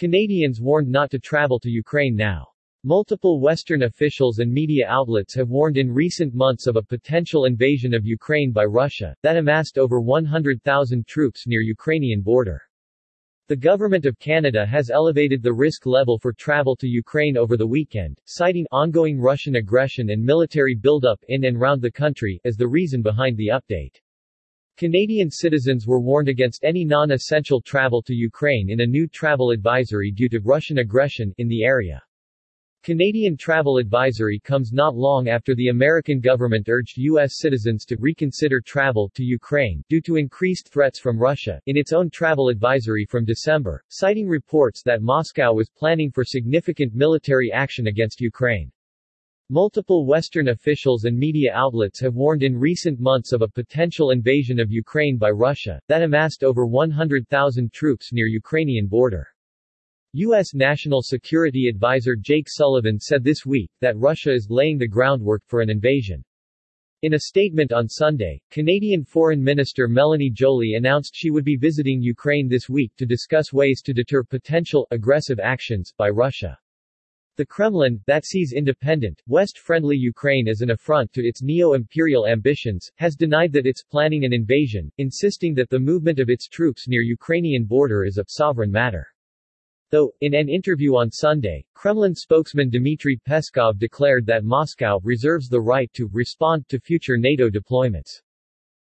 Canadians warned not to travel to Ukraine now. Multiple Western officials and media outlets have warned in recent months of a potential invasion of Ukraine by Russia, that amassed over 100,000 troops near Ukrainian border. The Government of Canada has elevated the risk level for travel to Ukraine over the weekend, citing ongoing Russian aggression and military buildup in and round the country as the reason behind the update. Canadian citizens were warned against any non-essential travel to Ukraine in a new travel advisory due to Russian aggression in the area. Canadian travel advisory comes not long after the American government urged U.S. citizens to reconsider travel to Ukraine due to increased threats from Russia in its own travel advisory from December, citing reports that Moscow was planning for significant military action against Ukraine. Multiple Western officials and media outlets have warned in recent months of a potential invasion of Ukraine by Russia, that amassed over 100,000 troops near Ukrainian border. U.S. National Security Advisor Jake Sullivan said this week that Russia is laying the groundwork for an invasion. In a statement on Sunday, Canadian Foreign Minister Melanie Joly announced she would be visiting Ukraine this week to discuss ways to deter potential aggressive actions by Russia. The Kremlin, that sees independent, West-friendly Ukraine as an affront to its neo-imperial ambitions, has denied that it's planning an invasion, insisting that the movement of its troops near Ukrainian border is a sovereign matter. Though, in an interview on Sunday, Kremlin spokesman Dmitry Peskov declared that Moscow reserves the right to respond to future NATO deployments.